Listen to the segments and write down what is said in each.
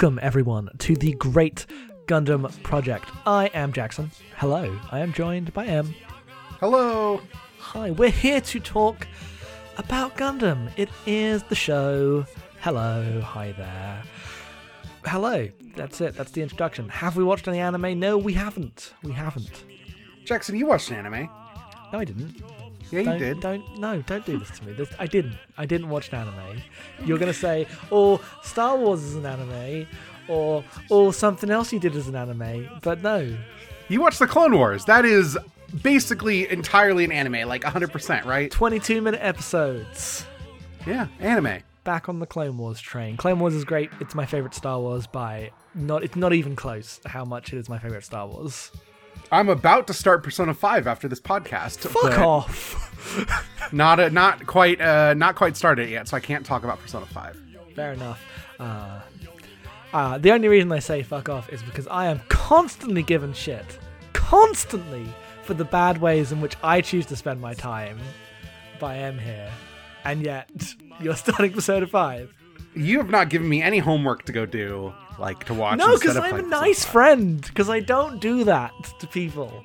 Welcome, everyone, to the Great Gundam Project. I am Jackson. Hello. I am joined by M. Hello. Hi. We're here to talk about Gundam. It is the show. Hello. Hi there. Hello. That's it. That's the introduction. Have we watched any anime? No, we haven't. We haven't. Jackson, you watched an anime. No, I didn't. Yeah, you don't, did. Don't no, don't do this to me. This, I didn't. I didn't watch an anime. You're gonna say, "Oh, Star Wars is an anime," or "Oh, something else you did as an anime," but no. You watched the Clone Wars. That is basically entirely an anime, like 100%, right? 22 minute episodes. Yeah, anime. Back on the Clone Wars train. Clone Wars is great. It's my favorite Star Wars by not. It's not even close how much it is my favorite Star Wars. I'm about to start Persona 5 after this podcast. Fuck off. Not a, not quite uh not quite started yet, so I can't talk about Persona 5. Fair enough. Uh, uh, the only reason I say fuck off is because I am constantly given shit, constantly, for the bad ways in which I choose to spend my time by M here. And yet, you're starting Persona 5. You have not given me any homework to go do, like to watch. No, because I'm a nice 5. friend, because I don't do that to people.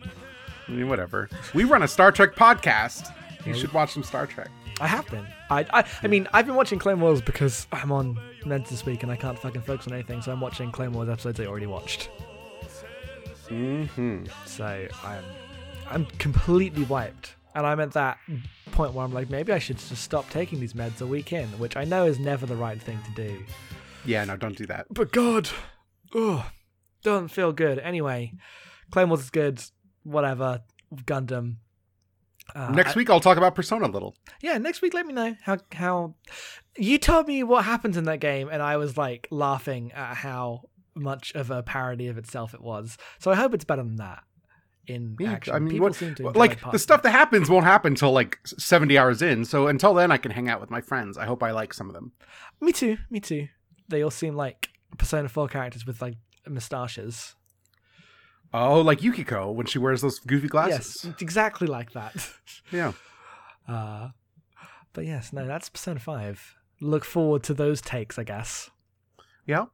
I mean, whatever. We run a Star Trek podcast. You should watch some Star Trek. I have been. I, I, I mean, I've been watching Clone Wars because I'm on meds this week and I can't fucking focus on anything, so I'm watching Clone Wars episodes I already watched. Mm-hmm. So I'm, I'm completely wiped, and I'm at that point where I'm like, maybe I should just stop taking these meds a week in, which I know is never the right thing to do. Yeah, no, don't do that. But God, oh, doesn't feel good. Anyway, Clone Wars is good. Whatever. Gundam. Uh, Next I- week I'll talk about Persona a little. yeah, next week let me know how how you told me what happens in that game, and I was like laughing at how much of a parody of itself it was. So I hope it's better than that. In Yeah, action, I mean, people what, seem to enjoy like the stuff that happens won't happen until like 70 hours in. So until then, I can hang out with my friends. I hope I like some of them. Me too. Me too. They all seem like Persona Four characters with like moustaches. Oh, like Yukiko when she wears those goofy glasses. it's exactly like that. Yeah. Uh, but yes, no, that's Persona Five. Look forward to those takes, I guess. Yeah.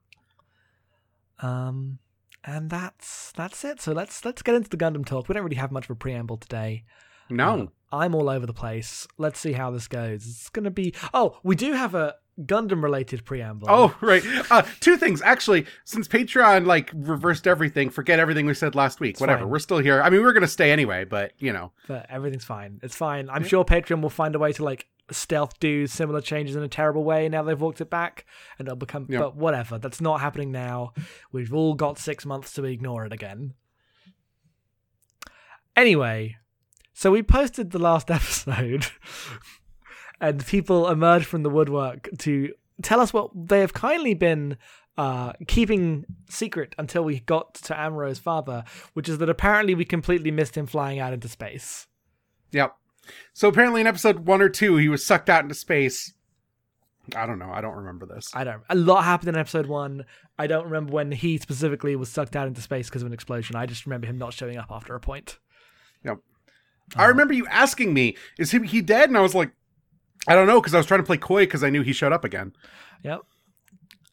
Um, and that's that's it. So let's let's get into the Gundam talk. We don't really have much of a preamble today. No. Uh, I'm all over the place. Let's see how this goes. It's gonna be. Oh, we do have a Gundam related preamble. Oh, right. Uh, two things. Actually, since Patreon like reversed everything, forget everything we said last week. Whatever. fine. We're still here. I mean, we're going to stay anyway, but you know. but everything's fine. It's fine. I'm Yeah. sure Patreon will find a way to like stealth do similar changes in a terrible way. Now they've walked it back, and it'll become. Yeah. But whatever. That's not happening now. We've all got six months to ignore it again. Anyway, so we posted the last episode, and people emerge from the woodwork to tell us what they have kindly been uh, keeping secret until we got to Amuro's father, which is that apparently we completely missed him flying out into space. Yep. So apparently in episode one or two, he was sucked out into space. I don't know. I don't remember this. I don't. A lot happened in episode one. I don't remember when he specifically was sucked out into space because of an explosion. I just remember him not showing up after a point. Yep. I remember you asking me, "Is he, he dead?" And I was like, "I don't know," because I was trying to play coy because I knew he showed up again. Yep.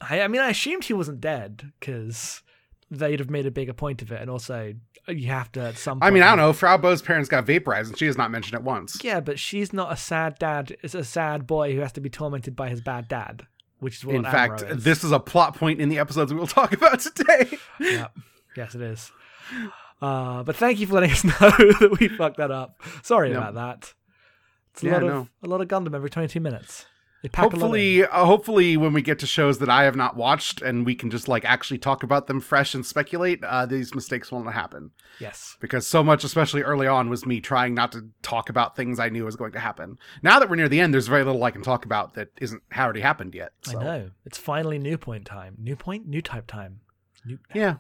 I, I mean, I assumed he wasn't dead because they'd have made a bigger point of it, and also you have to at some. I mean, I don't know. Frau Bo's parents got vaporized, and she has not mentioned it once. Yeah, but she's not a sad dad. It's a sad boy who has to be tormented by his bad dad, which is what In fact, is. this is a plot point in the episodes we will talk about today. Yep. Yes, it is. Uh, but thank you for letting us know that we fucked that up. Sorry about that. It's a Yeah, lot of no. a lot of Gundam every twenty two minutes. They pack a lot in. hopefully, uh, hopefully, when we get to shows that I have not watched and we can just like actually talk about them fresh and speculate, uh, these mistakes won't happen. Yes. Because so much, especially early on, was me trying not to talk about things I knew was going to happen. Now that we're near the end, there's very little I can talk about that isn't already happened yet. So. I know. It's finally new point time. New point, new type time. New Yeah.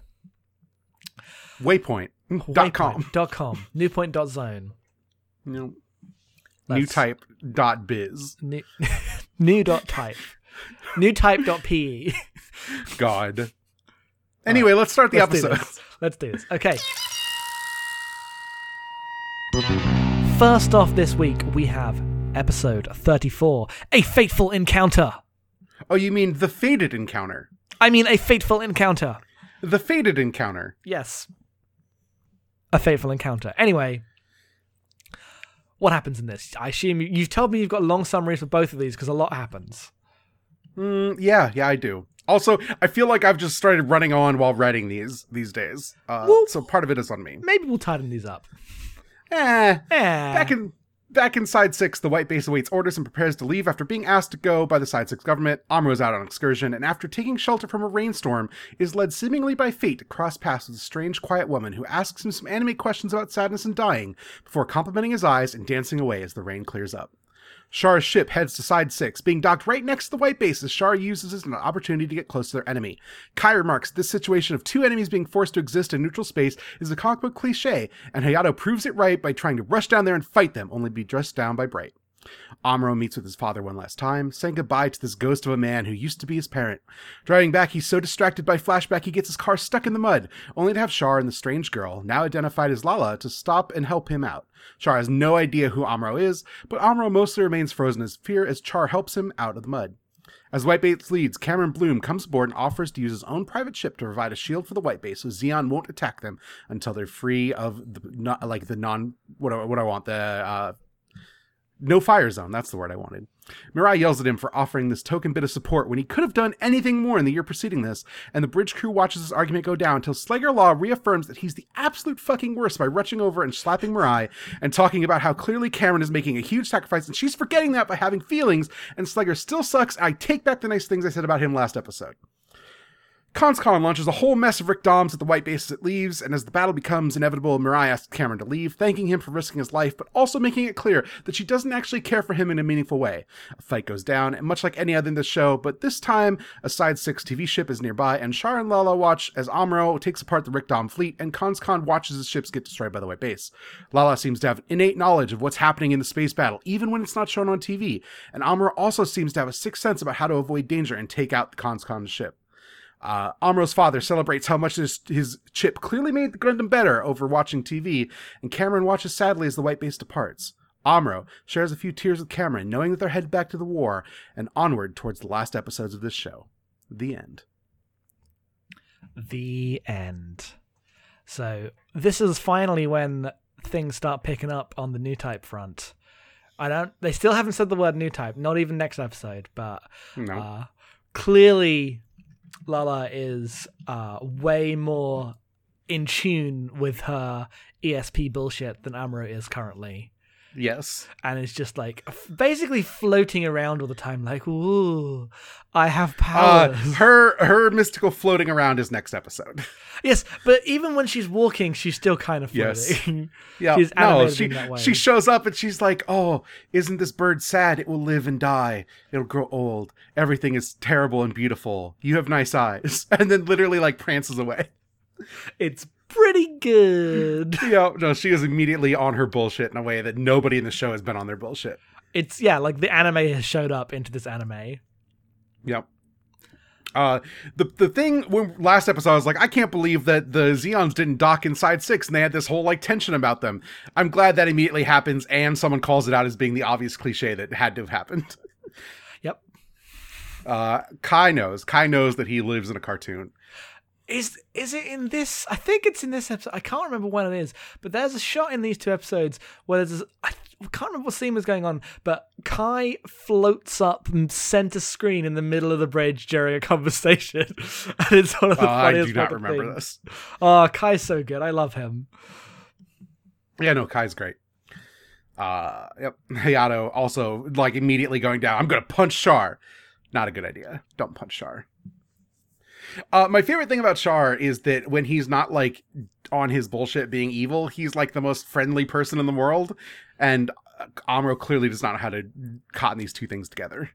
Waypoint. Dot com. Waypoint Dot com. Newpoint dot No. Dot biz. New, new dot type. New type dot pe. God. Anyway, let's start the Let's do episode. this. Let's do this. Okay. First off, this week we have episode 34 A Fateful Encounter. Oh, you mean the fated encounter? I mean, a fateful encounter. The fated encounter. Yes. A fateful encounter. Anyway, what happens in this? I assume you- you've told me you've got long summaries for both of these because a lot happens. Mm, yeah, yeah, I do. Also, I feel like I've just started running on while writing these these days. Uh, Well- so part of it is on me. Maybe we'll tighten these up. Eh. Eh. Back in back in side six, the White Base awaits orders and prepares to leave after being asked to go by the side six government. Amuro is out on excursion, and after taking shelter from a rainstorm, is led seemingly by fate to cross paths with a strange, quiet woman who asks him some anime questions about sadness and dying before complimenting his eyes and dancing away as the rain clears up. Char's ship heads to Side 6, being docked right next to the White Base as Char uses it as an opportunity to get close to their enemy. Kai remarks this situation of two enemies being forced to exist in neutral space is a comic book cliche, and Hayato proves it right by trying to rush down there and fight them, only to be dressed down by Bright. Amuro meets with his father one last time, saying goodbye to this ghost of a man who used to be his parent. Driving back, he's so distracted by flashback he gets his car stuck in the mud, only to have Char and the strange girl, now identified as Lala, to stop and help him out. Char has no idea who Amuro is, but Amuro mostly remains frozen in fear as Char helps him out of the mud. As White Base leads, Cameron Bloom comes aboard and offers to use his own private ship to provide a shield for the White Base, so Zeon won't attack them until they're free of the not like the non what I, what I want the uh, no fire zone. That's the word I wanted. Mirai yells at him for offering this token bit of support when he could have done anything more in the year preceding this, and the bridge crew watches this argument go down until Slegger Law reaffirms that he's the absolute fucking worst by rushing over and slapping Mirai and talking about how clearly Cameron is making a huge sacrifice and she's forgetting that by having feelings, and Slegger still sucks. I take back the nice things I said about him last episode. Conscon launches a whole mess of Rick Doms at the White Base as it leaves, and as the battle becomes inevitable, Mirai asks Cameron to leave, thanking him for risking his life, but also making it clear that she doesn't actually care for him in a meaningful way. A fight goes down, and much like any other in the show, but this time a Side 6 TV ship is nearby, and Char and Lala watch as Amuro takes apart the Rick Dom fleet, and Conscon watches his ships get destroyed by the White Base. Lala seems to have innate knowledge of what's happening in the space battle, even when it's not shown on TV, and Amuro also seems to have a sixth sense about how to avoid danger and take out the Conscon ship. Uh, Amuro's father celebrates how much his, his chip clearly made the Gundam better over watching TV, and Cameron watches sadly as the White Base departs. Amuro shares a few tears with Cameron, knowing that they're headed back to the war and onward towards the last episodes of this show. The end. The end. So this is finally when things start picking up on the new type front. I don't. They still haven't said the word new type. Not even next episode, but No. uh, clearly Lala is uh, way more in tune with her ESP bullshit than Amuro is currently. Yes. And it's just like basically floating around all the time, like, ooh, I have Uh, powers. her her mystical floating around is next episode. yes, but even when she's walking, she's still kind of Yes. floating. Yeah, She's no, she in that way. she shows up and she's like, "Oh, isn't this bird sad? It will live and die. It'll grow old. Everything is terrible and beautiful. You have nice eyes." And then literally like prances away. it's pretty good. Yeah, no, she is immediately on her bullshit in a way that nobody in the show has been on their bullshit. It's yeah, like the anime has showed up into this anime. Yep. Uh, the the thing when last episode I was like, I can't believe that the Zeons didn't dock inside six, and they had this whole like tension about them. I'm glad that immediately happens, and someone calls it out as being the obvious cliche that had to have happened. Yep. Uh, Kai knows. Kai knows that he lives in a cartoon. Is is it in this? I think it's in this episode. I can't remember when it is, but there's a shot in these two episodes where there's. I can't remember what scene was going on, but Kai floats up center screen in the middle of the bridge during a conversation, and it's one of the Uh, I funniest. do not remember things. this. Oh, Kai's so good. I love him. Yeah, no, Kai's great. Uh, yep. Hayato also like immediately going down. I'm gonna punch Char. Not a good idea. Don't punch Char. Uh, my favorite thing about Char is that when he's not like on his bullshit being evil, he's like the most friendly person in the world, and uh, Amuro clearly does not know how to cotton these two things together.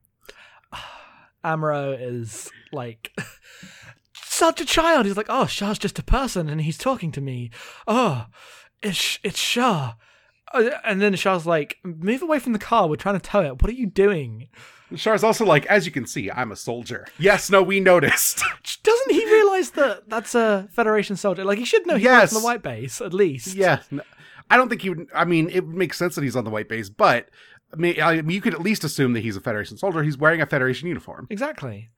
Amuro is like such a child. He's like, oh, Char's just a person, and he's talking to me. Oh, it's it's Char. Uh, And then Char's like, move away from the car. We're trying to tow it. What are you doing? Char's also like, as you can see, I'm a soldier. Yes, no, we noticed. Doesn't he realize that that's a Federation soldier? Like, he should know he's on the White Base, at least. yeah, no, I don't think he would. I mean, it would make sense that he's on the white base, but I mean, I mean, you could at least assume that he's a Federation soldier. He's wearing a Federation uniform, Exactly.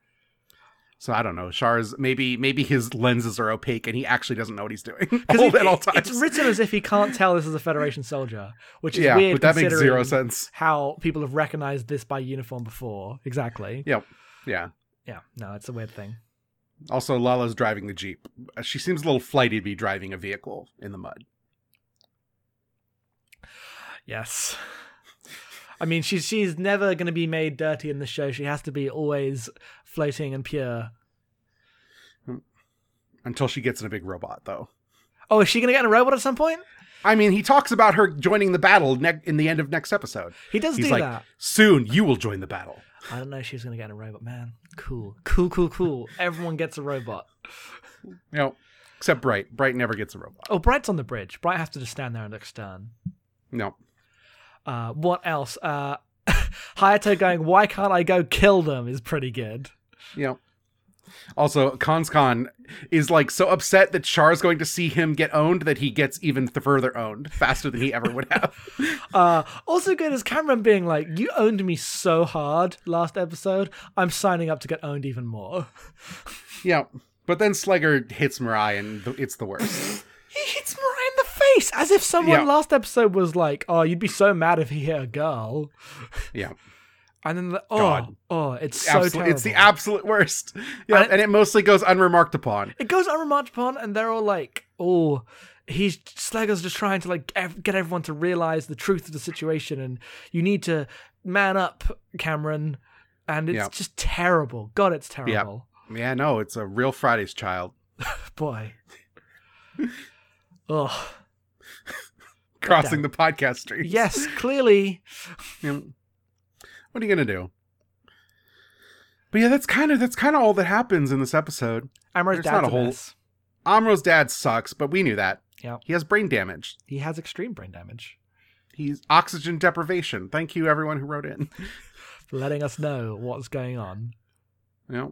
So I don't know. Char's maybe maybe his lenses are opaque and he actually doesn't know what he's doing all, it- at all times. It's written as if he can't tell this is a Federation soldier, which is yeah, weird. but that makes zero sense. How people have recognized this by uniform before. Exactly. Yep. Yeah. Yeah. No, it's a weird thing. Also, Lala's driving the jeep. Uh, She seems a little flighty to be driving a vehicle in the mud. Yes. I mean, she's she's never going to be made dirty in the show. She has to be always floating and pure. Until she gets in a big robot, though. Oh, is she going to get in a robot at some point? I mean, he talks about her joining the battle ne- in the end of next episode. He does He's do like, that. soon you will join the battle. I don't know if she's going to get in a robot, man. Cool. Cool, cool, cool. Everyone gets a robot. You know, except Bright. Bright never gets a robot. Oh, Bright's on the bridge. Bright has to just stand there and look stern. No. Uh, what else? Uh, Hayato going, why can't I go kill them is pretty good. You know. Also, Conscon is like so upset that Char's going to see him get owned that he gets even th- further owned faster than he ever would have. Uh, also good is Cameron being like, you owned me so hard last episode. I'm signing up to get owned even more. yeah. But then Slegger hits Mirai and th- it's the worst. He hits Mariah in the face as if someone Yeah. last episode was like, "Oh, you'd be so mad if he hit a girl," Yeah. And then the, oh, God. oh, it's so Absolute- it's the absolute worst. Yeah, And- and it mostly goes unremarked upon. it goes unremarked upon, and they're all like, "Oh." He's Slegger's just trying to like ev- get everyone to realize the truth of the situation, and you need to man up, Cameron. And it's Yeah. just terrible. God, it's terrible. Yeah, no, it's a real Friday's child. Boy. Ugh. Crossing the podcast streets. Yes, clearly. Know, what are you gonna do? But yeah, that's kind of that's kind of all that happens in this episode. Amuro's There's dad's not a a whole- mess. Amuro's dad sucks, but we knew that. Yeah. He has brain damage. He has extreme brain damage. He's oxygen deprivation. Thank you, everyone who wrote in. For letting us know what's going on. Yeah.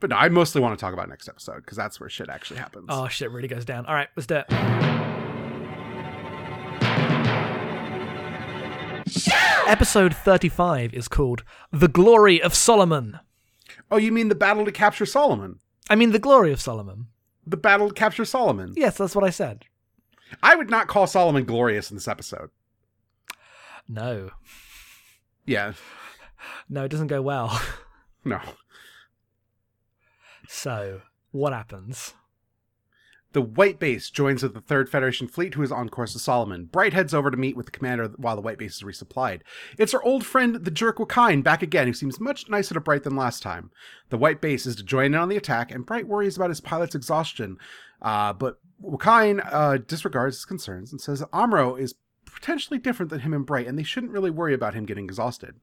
But no, I mostly want to talk about next episode because that's where shit actually happens. Oh shit really goes down. Alright, let's do it. Episode 35 is called The Glory of Solomon. oh, you mean the battle to capture Solomon? I mean, The Glory of Solomon. The battle to capture Solomon. Yes, that's what I said. I would not call Solomon glorious in this episode. No. Yeah, No, it doesn't go well. no. So, what happens? The White Base joins with the Third Federation fleet, who is on course to Solomon. Bright heads over to meet with the commander while the White Base is resupplied. It's our old friend, the Jerk Wakkein, back again, who seems much nicer to Bright than last time. The White Base is to join in on the attack, and Bright worries about his pilot's exhaustion. Uh, but Wakkein uh, disregards his concerns and says Amuro is potentially different than him and Bright, and they shouldn't really worry about him getting exhausted.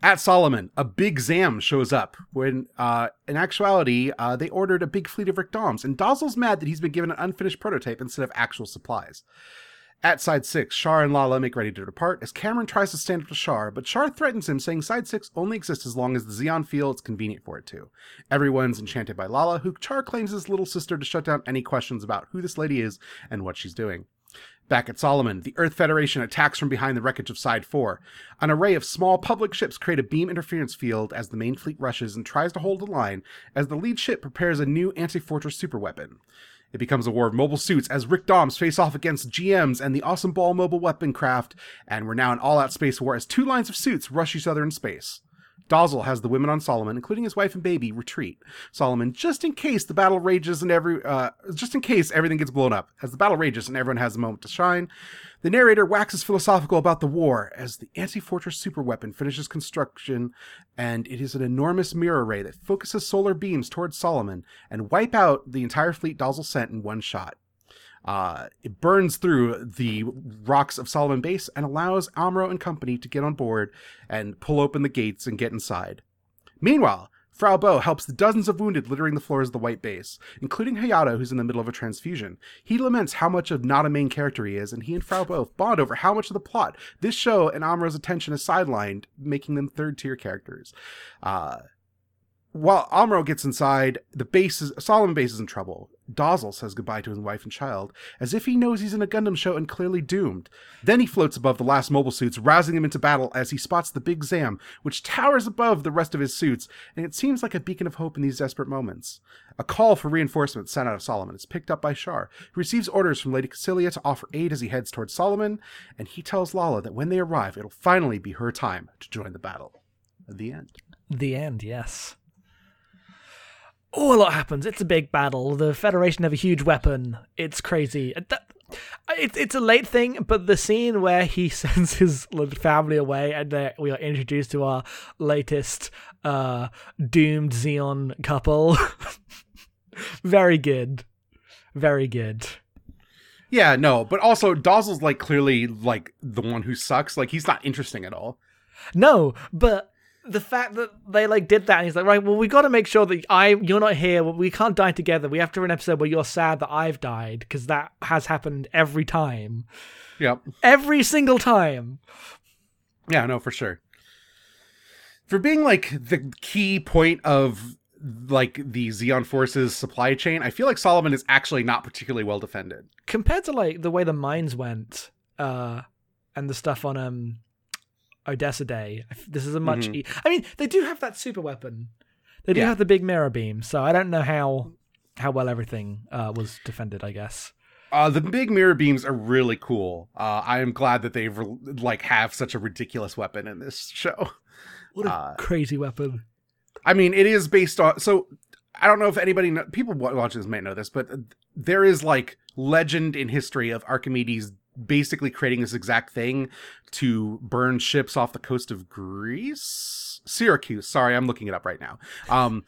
At Solomon, a big Zam shows up when, uh, in actuality, uh, they ordered a big fleet of Rickdoms, and Dozle's mad that he's been given an unfinished prototype instead of actual supplies. At Side 6, Char and Lala make ready to depart as Cameron tries to stand up to Char, but Char threatens him, saying Side 6 only exists as long as the Zeon feel it's convenient for it to. Everyone's enchanted by Lala, who Char claims is little sister to shut down any questions about who this lady is and what she's doing. Back at Solomon, the Earth Federation attacks from behind the wreckage of Side 4. An array of small public ships create a beam interference field as the main fleet rushes and tries to hold the line as the lead ship prepares a new anti fortress superweapon. It becomes a war of mobile suits as Rick Doms face off against GMs and the Awesome Ball mobile weapon craft, and we're now in all out space war as two lines of suits rush each other in space. Dozle has the women on Solomon, including his wife and baby, retreat. Solomon, just in case the battle rages and every, uh, just in case everything gets blown up. As the battle rages and everyone has a moment to shine, the narrator waxes philosophical about the war as the anti-fortress superweapon finishes construction, and it is an enormous mirror ray that focuses solar beams towards Solomon and wipe out the entire fleet Dozle sent in one shot. Uh, it burns through the rocks of Solomon Base and allows Amuro and company to get on board and pull open the gates and get inside. Meanwhile, Frau Bo helps the dozens of wounded littering the floors of the White Base, including Hayato, who's in the middle of a transfusion. He laments how much of not a main character he is, and he and Frau Bo bond over how much of the plot this show and Amuro's attention is sidelined, making them third tier characters. Uh, while Amro gets inside, the base is, Solomon base is in trouble. Dozle says goodbye to his wife and child, as if he knows he's in a Gundam show and clearly doomed. Then he floats above the last mobile suits, rousing them into battle as he spots the big Zam, which towers above the rest of his suits, and it seems like a beacon of hope in these desperate moments. A call for reinforcements sent out of Solomon is picked up by Char, who receives orders from Lady Kycilia to offer aid as he heads towards Solomon, and he tells Lala that when they arrive, it'll finally be her time to join the battle. The end. The end, yes. Oh, a lot happens. It's a big battle. The Federation have a huge weapon. It's crazy. It's it's a late thing, but the scene where he sends his family away and we are introduced to our latest uh, doomed Zeon couple, very good, very good. Yeah, no, but also Dozle's like clearly like the one who sucks. Like he's not interesting at all. No, but the fact that they like did that and he's like right well we got to make sure that i you're not here we can't die together. We have to have an episode where you're sad that i've died because that has happened every time. Yep. Every single time. Yeah no for sure. For being like the key point of like the Zeon Forces supply chain, I feel like Solomon is actually not particularly well defended. Compared to like the way the mines went, uh, and the stuff on um Odessa Day. This is a much. Mm-hmm. E- I mean, they do have that super weapon. They do yeah. have the big mirror beam, so I don't know how how well everything uh, was defended. I guess. Uh, the big mirror beams are really cool. Uh, I am glad that they've like have such a ridiculous weapon in this show. What a uh, crazy weapon! I mean, it is based on. So I don't know if anybody know, people watching this might know this, but there is like legend in history of Archimedes basically creating this exact thing to burn ships off the coast of Greece, Syracuse. Sorry, I'm looking it up right now. Um,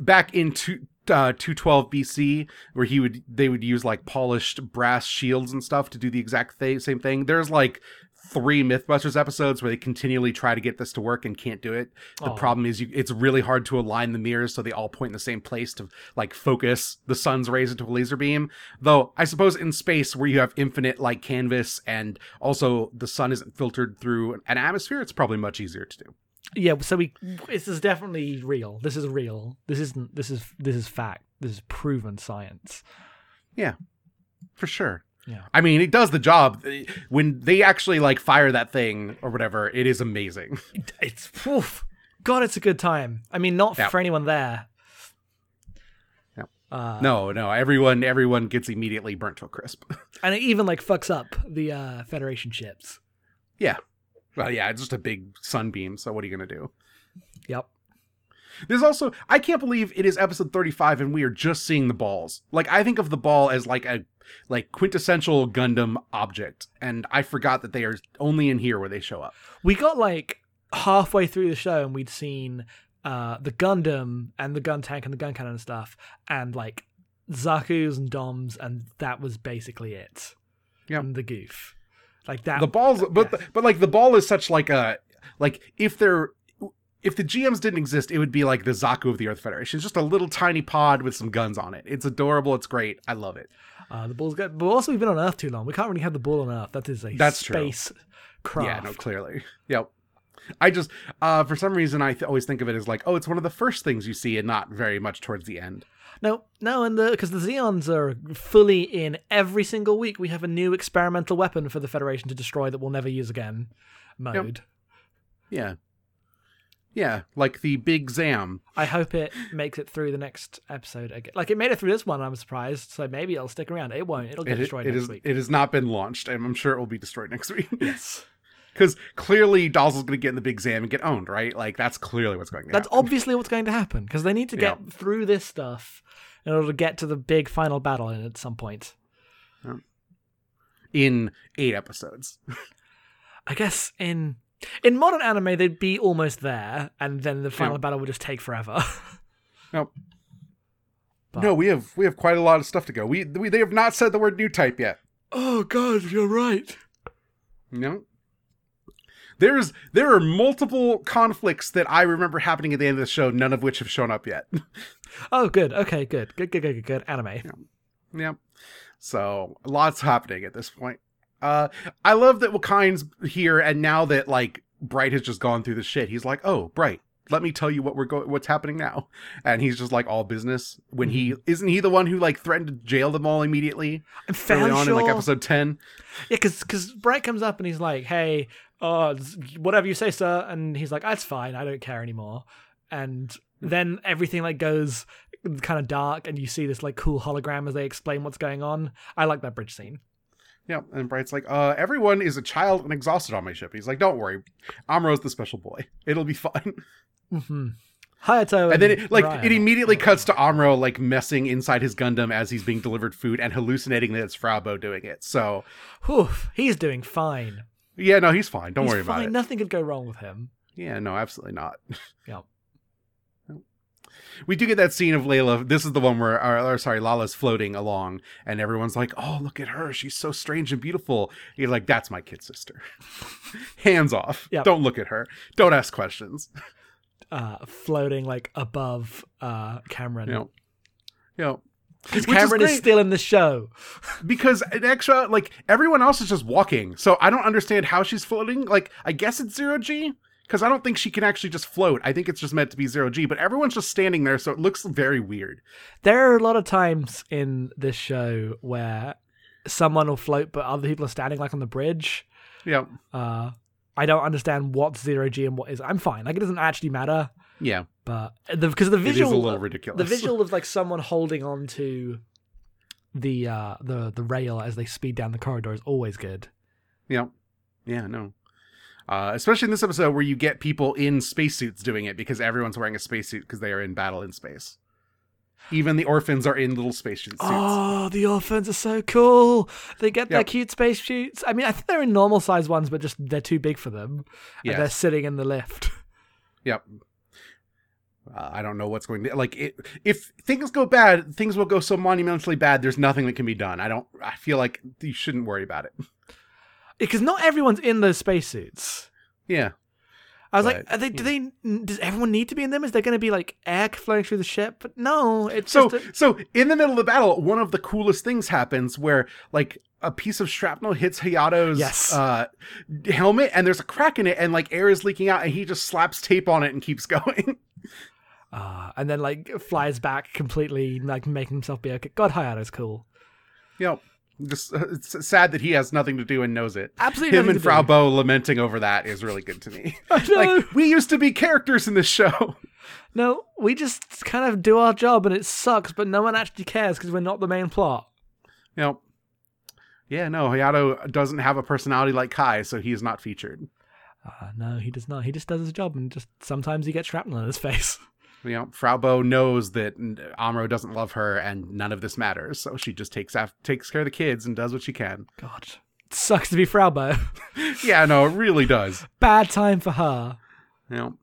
back in two, uh, 212 BC, where he would they would use like polished brass shields and stuff to do the exact th- same thing. There's like three Mythbusters episodes where they continually try to get this to work and can't do it. The oh. problem is you, it's really hard to align the mirrors so they all point in the same place to like focus the sun's rays into a laser beam. Though I suppose in space where you have infinite like canvas and also the sun isn't filtered through an atmosphere, it's probably much easier to do. Yeah, so we this is definitely real. This is real. This isn't this is this is fact. This is proven science. Yeah. For sure. Yeah. I mean, it does the job. When they actually like fire that thing or whatever, it is amazing. It's oof. God, it's a good time. I mean, not yeah. for anyone there. Uh, no, no. Everyone, everyone gets immediately burnt to a crisp, and it even like fucks up the uh, Federation ships. Yeah. Well, yeah. It's just a big sunbeam. So what are you gonna do? Yep. There's also I can't believe it is episode 35 and we are just seeing the balls. Like I think of the ball as like a like quintessential Gundam object, and I forgot that they are only in here where they show up. We got like halfway through the show and we'd seen uh, the Gundam and the Guntank and the Guncannon and stuff, and like Zaku's and Dom's, and that was basically it. Yeah, the goof, like that. The balls, but yeah. the, but like the ball is such like a like if they're if the GMs didn't exist, it would be like the Zaku of the Earth Federation. It's just a little tiny pod with some guns on it. It's adorable. It's great. I love it. Uh, the ball's good, but also we've been on Earth too long. We can't really have the bull on Earth. That is a That's space true. craft. Yeah, no, clearly. Yep. I just, uh, for some reason, I th- always think of it as like, oh, it's one of the first things you see, and not very much towards the end. No, no, and the because the Zeons are fully in every single week. We have a new experimental weapon for the Federation to destroy that we'll never use again. Mode. Yep. Yeah. Yeah, like the big Zam. I hope it makes it through the next episode again. Like it made it through this one, I'm surprised. So maybe it'll stick around. It won't. It'll get it, destroyed it next is, week. It has not been launched, and I'm sure it will be destroyed next week. Yes. Because clearly Dozle's going to get in the big Zam and get owned, right? Like that's clearly what's going to That's happen. obviously what's going to happen because they need to get yeah. through this stuff in order to get to the big final battle in at some point. Yeah. In eight episodes. I guess in in modern anime, they'd be almost there, and then the final battle would just take forever. But... No, we have we have quite a lot of stuff to go. We, we they have not said the word new type yet. Oh God, you're right. No. There's there are multiple conflicts that I remember happening at the end of the show, none of which have shown up yet. Oh, good. Okay, good. Good, good, good, good, good. Anime. Yep. So lots happening at this point. Uh, I love that Wakkein's here, and now that like Bright has just gone through the shit, he's like, "Oh, Bright, let me tell you what we're going, what's happening now." And he's just like all business. When he isn't he the one who like threatened to jail them all immediately I'm fairly on sure. in like episode ten? Yeah, because because Bright comes up and he's like, "Hey, uh, whatever you say, sir," and he's like, "That's fine. I don't care anymore." And then everything like goes kind of dark, and you see this like cool hologram as they explain what's going on. I like that bridge scene. Yeah, and Bright's like, "Uh, everyone is a child and exhausted on my ship." He's like, "Don't worry, Amuro's the special boy. It'll be fine." Mm-hmm. Hayato, And then it, like Ryan. it immediately cuts to Amro like messing inside his Gundam as he's being delivered food and hallucinating that it's Fraubo doing it. So Whew, he's doing fine. yeah, no, he's fine. Don't he's worry about it. Nothing could go wrong with him. Yeah, no, absolutely not. Yep. We do get that scene of Layla. This is the one where, or, or sorry, Lala's floating along, and everyone's like, "Oh, look at her! She's so strange and beautiful." You're like, "That's my kid sister." Hands off! Yep. Don't look at her. Don't ask questions. Uh, floating like above uh Cameron. You know, Because Which is is, still in the show. because in extra, like everyone else is just walking, so I don't understand how she's floating. Like, I guess it's zero g. Because I don't think she can actually just float. I think it's just meant to be zero G, but everyone's just standing there, so it looks very weird. There are a lot of times in this show where someone will float, but other people are standing like on the bridge. Yeah. Uh, I don't understand what's zero G and what is. I'm fine. Like it doesn't actually matter. Yeah. But because the It is visual, a little ridiculous. the visual of like someone holding on to the uh the the rail as they speed down the corridor is always good. Yeah. Yeah, no. Uh, especially in this episode where you get people in spacesuits doing it because everyone's wearing a spacesuit because they are in battle in space. Even the orphans are in little spacesuits. Oh, the orphans are so cool. They get their cute spacesuits. I mean, I think they're in normal size ones, but just they're too big for them. And they're sitting in the lift. Yep. Uh, I don't know what's going to like. It, if things go bad, things will go so monumentally bad. There's nothing that can be done. I don't. I feel like you shouldn't worry about it. Because not everyone's in those spacesuits. Yeah. I was like, But, are they? Do they? Does everyone need to be in them? Is there going to be like air flowing through the ship? But no, it's So just. A, so in the middle of the battle, one of the coolest things happens where like a piece of shrapnel hits Hayato's Yes. uh, helmet, and there's a crack in it, and like air is leaking out, and he just slaps tape on it and keeps going. uh, and then like flies back completely, like making himself be okay. God, Hayato's cool. yep. Just uh, it's sad that he has nothing to do and knows it. Absolutely Him and Frau do. Bo lamenting over that is really good to me. Like we used to be characters in this show. no, we just kind of do our job, and it sucks, but no one actually cares because we're not the main plot. You know. Yeah, no, Hayato doesn't have a personality like Kai, so he is not featured. Uh, no, he does not. He just does his job, and just sometimes he gets shrapnel in his face. You know, Frau Bo knows that Amuro doesn't love her, and none of this matters. So she just takes af- takes care of the kids and does what she can. God, it sucks to be Fraubo. Yeah, no, it really does. Bad time for her. You know.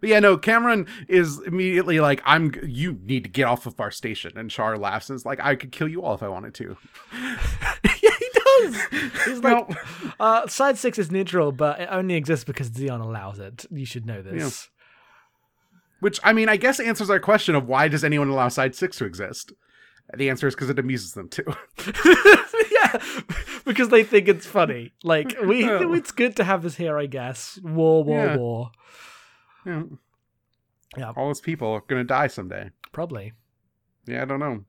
But yeah, no, Cameron is immediately like, "I'm. You need to get off of our station." And Char laughs and is like, "I could kill you all if I wanted to." yeah, he does. He's like, No. uh, side six is neutral, but it only exists because Zeon allows it. You should know this. Which I mean, I guess answers our question of why does anyone allow Side Six to exist? The answer is because it amuses them too. yeah, because they think it's funny. Like we, Yeah. it's good to have this here, I guess. War, war, Yeah. war. Yeah. Yeah. All those people are gonna die someday. Probably. Yeah, I don't know.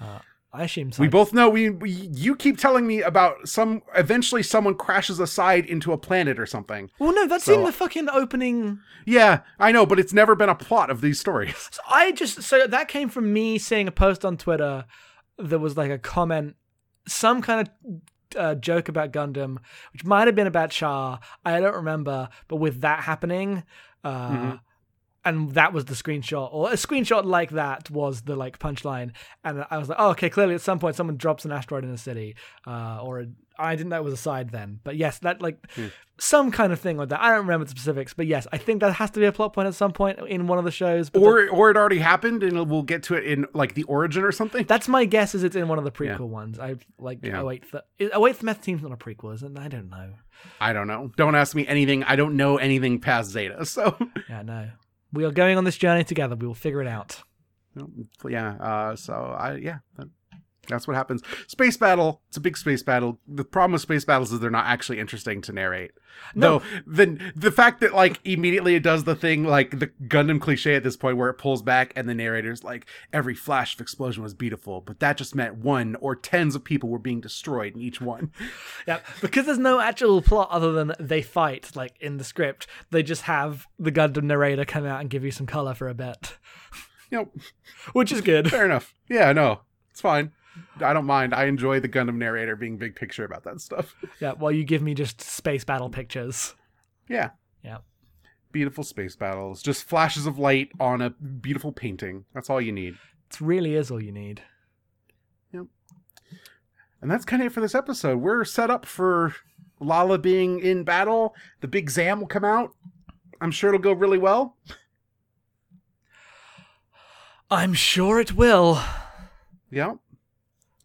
Uh, I assume. so. We both know we, we you keep telling me about some eventually someone crashes aside into a planet or something. Well, no, that's So- in the fucking opening. Yeah, I know, but it's never been a plot of these stories. So I just so that came from me seeing a post on Twitter that was like a comment, some kind of uh, joke about Gundam, which might have been about Char. I don't remember, but with that happening, uh, Mhm. And that was the screenshot, or a screenshot like that was the like punchline. And I was like, oh, okay, clearly at some point someone drops an asteroid in a city, uh, or a, I didn't know it was a side then, but yes, that like some kind of thing like that. I don't remember the specifics, but yes, I think that has to be a plot point at some point in one of the shows. But the- Or or it already happened, and we'll get to it in like the origin or something. that's my guess. Is it's in one of the prequel Yeah. ones? I like. Yeah. Oh wait, th- oh wait, the Meth Team's not a prequel, isn't it? I don't know. I don't know. Don't ask me anything. I don't know anything past Zeta. So Yeah, no. We are going on this journey together. We will figure it out. yeah. Uh, so I yeah. That, that's what happens. Space battle. It's a big space battle. The problem with space battles is they're not actually interesting to narrate. No. Though the the fact that like immediately it does the thing like the Gundam cliche at this point where it pulls back and the narrator's like every flash of explosion was beautiful, but that just meant one or tens of people were being destroyed in each one. Yeah, because there's no actual plot other than they fight, like in the script. They just have the Gundam narrator come out and give you some color for a bit, know, which is good. fair enough. Yeah, no, it's fine. I don't mind. I enjoy the Gundam narrator being big picture about that stuff. Yeah, while you give me just space battle pictures. Yeah. Yeah. Beautiful space battles, just flashes of light on a beautiful painting. That's all you need. It really is all you need. Yep. And that's kind of it for this episode. We're set up for Lala being in battle. The big Zam will come out. I'm sure it'll go really well. I'm sure it will. Yeah.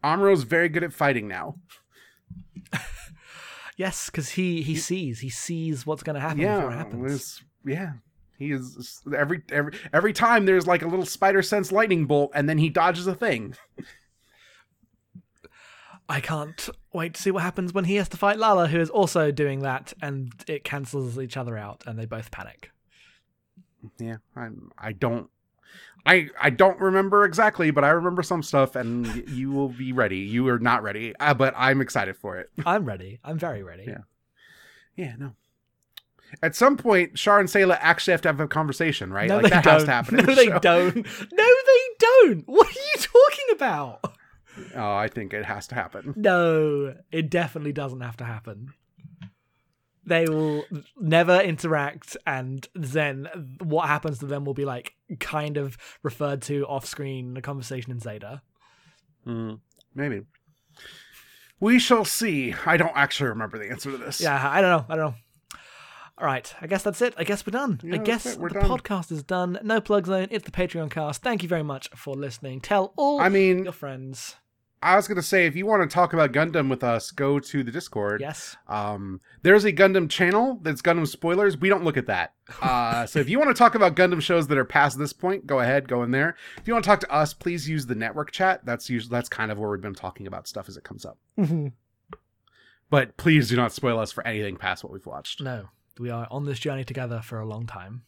Amuro's very good at fighting now. Yes, because he he sees he sees what's going to happen before it happens. yeah. He is every every every time there's like a little spider sense lightning bolt and then he dodges a thing. I can't wait to see what happens when he has to fight Lala, who is also doing that, and it cancels each other out, and they both panic. Yeah. I'm I don't I I don't remember exactly, but I remember some stuff and you will be ready. You are not ready, uh, but I'm excited for it. I'm ready. I'm very ready. Yeah. Yeah, no. At some point, Char and Sayla actually have to have a conversation, right? No, like they that don't. has to happen. No, the they show. don't. No, they don't. What are you talking about? Oh, I think it has to happen. No, it definitely doesn't have to happen. They will never interact, and then what happens to them will be like kind of referred to off screen in a conversation in Zeta. Mm, maybe. We shall see. I don't actually remember the answer to this. Yeah, I don't know. I don't know. All right, I guess that's it. I guess we're done. Yeah, I guess. We're the done. podcast is done. No plug zone. It's the Patreon cast. Thank you very much for listening. Tell all I mean, your friends. I was gonna say if you want to talk about Gundam with us, go to the Discord. Yes. Um, there's a Gundam channel that's Gundam spoilers. We don't look at that. Uh, so if you want to talk about Gundam shows that are past this point, go ahead, go in there. If you want to talk to us, please use the network chat. That's usually that's kind of where we've been talking about stuff as it comes up. But please do not spoil us for anything past what we've watched. no, we are on this journey together for a long time.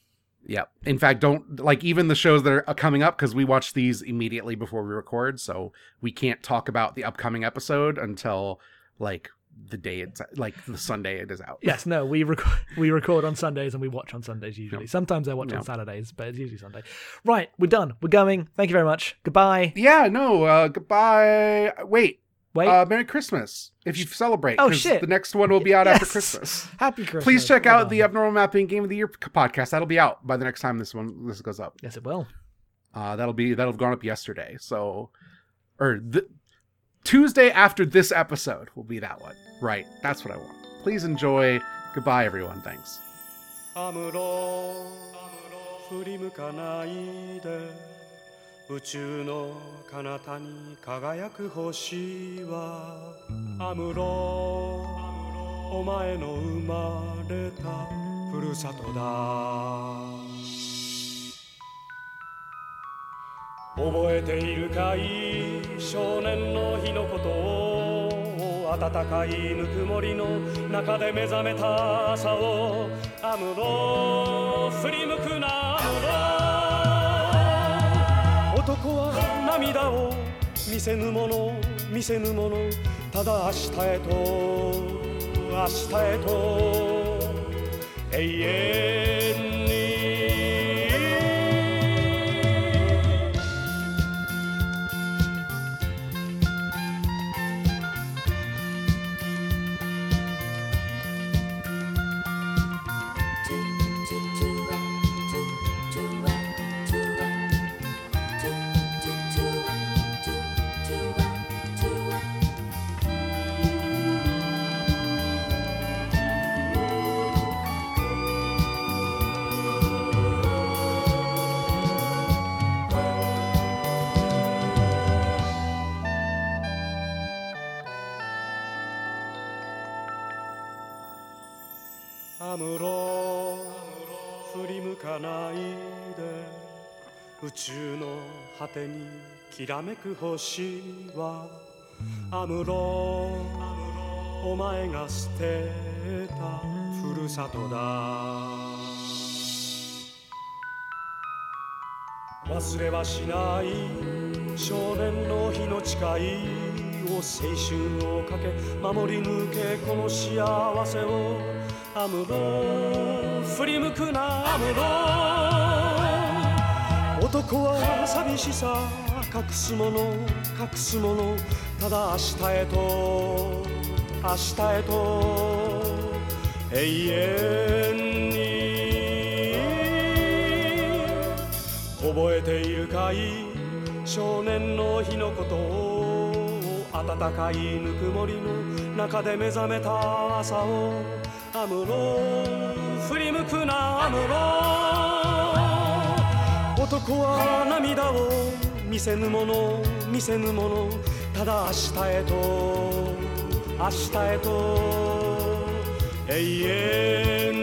Yep. In fact, don't like even the shows that are uh, coming up because we watch these immediately before we record, so we can't talk about the upcoming episode until like the day it's like the Sunday it is out. Yes, no, we record we record on Sundays and we watch on Sundays usually. Yep. Sometimes I watch on Saturdays, but it's usually Sunday. Right, we're done. We're going. Thank you very much. Goodbye. Yeah. No. Uh, goodbye. Wait. Wait. Uh, Merry Christmas if you celebrate. Oh shit. The next one will be out after Christmas. Happy Christmas. Please check Well out the. Abnormal Mapping Game of the Year podcast. That'll be out by the next time this one this goes up. Yes, it will. Uh, that'll be that'll have gone up yesterday. So, or the Tuesday after this episode will be that one. Right. That's what I want. Please enjoy. Goodbye, everyone. Thanks. 宇宙の彼方に輝く星はアムロお前の生まれたふるさとだ。覚えているかい？少年の日のことを暖かいぬくもりの中で目覚めた朝をアムロ振り向くな。見せぬもの見せぬものただ明日へと明日へと永遠宇宙の果てにきらめく星はアムロお前が捨てたふるさとだ。忘れはしない少年の日の誓いを青春をかけ守り抜けこの幸せを。アムロ振り向くなアムロ。男は寂しさ隠すもの隠すものただ明日へと明日へと永遠に覚えているかい少年の日のことを暖かいぬくもりの中で目覚めた朝をアムロ振り向くなアムロ。男は涙を見せぬもの見せぬものただ明日へと明日へと永遠